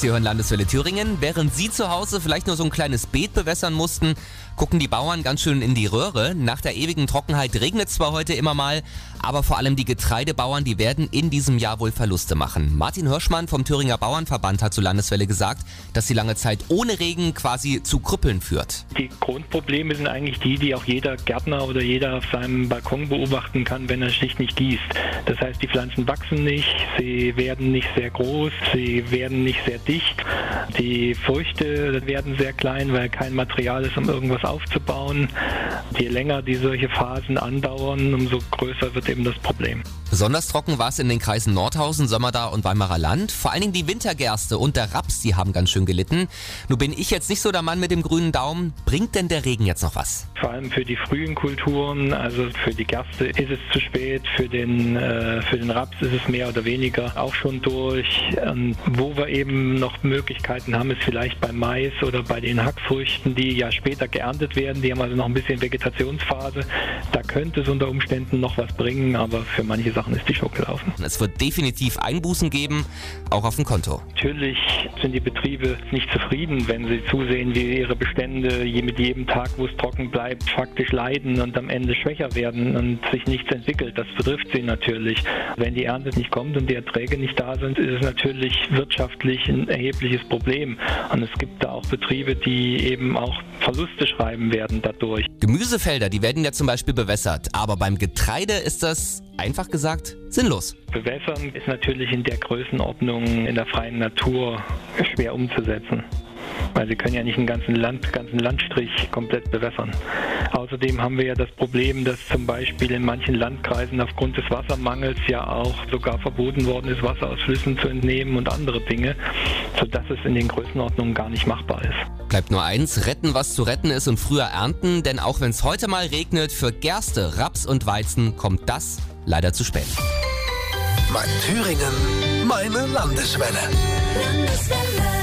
Sie hören Landeswelle Thüringen. Während Sie zu Hause vielleicht nur so ein kleines Beet bewässern mussten, gucken die Bauern ganz schön in die Röhre. Nach der ewigen Trockenheit regnet zwar heute immer mal, aber vor allem die Getreidebauern, die werden in diesem Jahr wohl Verluste machen. Martin Hirschmann vom Thüringer Bauernverband hat zu Landeswelle gesagt, dass die lange Zeit ohne Regen quasi zu Krüppeln führt. Die Grundprobleme sind eigentlich die, die auch jeder Gärtner oder jeder auf seinem Balkon beobachten kann, wenn er schlicht nicht gießt. Das heißt, die Pflanzen wachsen nicht, sie werden nicht sehr groß, sie werden nicht sehr dicht. Die Früchte werden sehr klein, weil kein Material ist, um irgendwas aufzubauen. Je länger die solche Phasen andauern, umso größer wird eben das Problem. Besonders trocken war es in den Kreisen Nordhausen, Sömmerda und Weimarer Land. Vor allen Dingen die Wintergerste und der Raps, die haben ganz schön gelitten. Nun bin ich jetzt nicht so der Mann mit dem grünen Daumen. Bringt denn der Regen jetzt noch was? Vor allem für die frühen Kulturen, also für die Gerste ist es zu spät, für den, äh, für den Raps ist es mehr oder weniger auch schon durch. Und wo wir eben noch Möglichkeiten haben, ist vielleicht beim Mais oder bei den Hackfrüchten, die ja später geerntet werden. Die haben also noch ein bisschen Vegetationsphase. Da könnte es unter Umständen noch was bringen, aber für manche Sachen ist die Show gelaufen. Es wird definitiv Einbußen geben, auch auf dem Konto. Natürlich sind die Betriebe nicht zufrieden, wenn sie zusehen, wie ihre Bestände mit jedem Tag, wo es trocken bleibt, faktisch leiden und am Ende schwächer werden und sich nichts entwickelt. Das betrifft sie natürlich. Wenn die Ernte nicht kommt und die Erträge nicht da sind, ist es natürlich wirtschaftlich ein erhebliches Problem. Und es gibt da auch Betriebe, die eben auch Verluste schreiben werden dadurch. Gemüsefelder, die werden ja zum Beispiel bewässert, aber beim Getreide ist das einfach gesagt sinnlos. Bewässern ist natürlich in der Größenordnung in der freien Natur schwer umzusetzen. Weil sie können ja nicht einen ganzen, Land, ganzen Landstrich komplett bewässern. Außerdem haben wir ja das Problem, dass zum Beispiel in manchen Landkreisen aufgrund des Wassermangels ja auch sogar verboten worden ist, Wasser aus Flüssen zu entnehmen und andere Dinge, sodass es in den Größenordnungen gar nicht machbar ist. Bleibt nur eins, retten, was zu retten ist und früher ernten, denn auch wenn es heute mal regnet, für Gerste, Raps und Weizen kommt das leider zu spät. Mein Thüringen, meine Landeswelle. Landeswelle.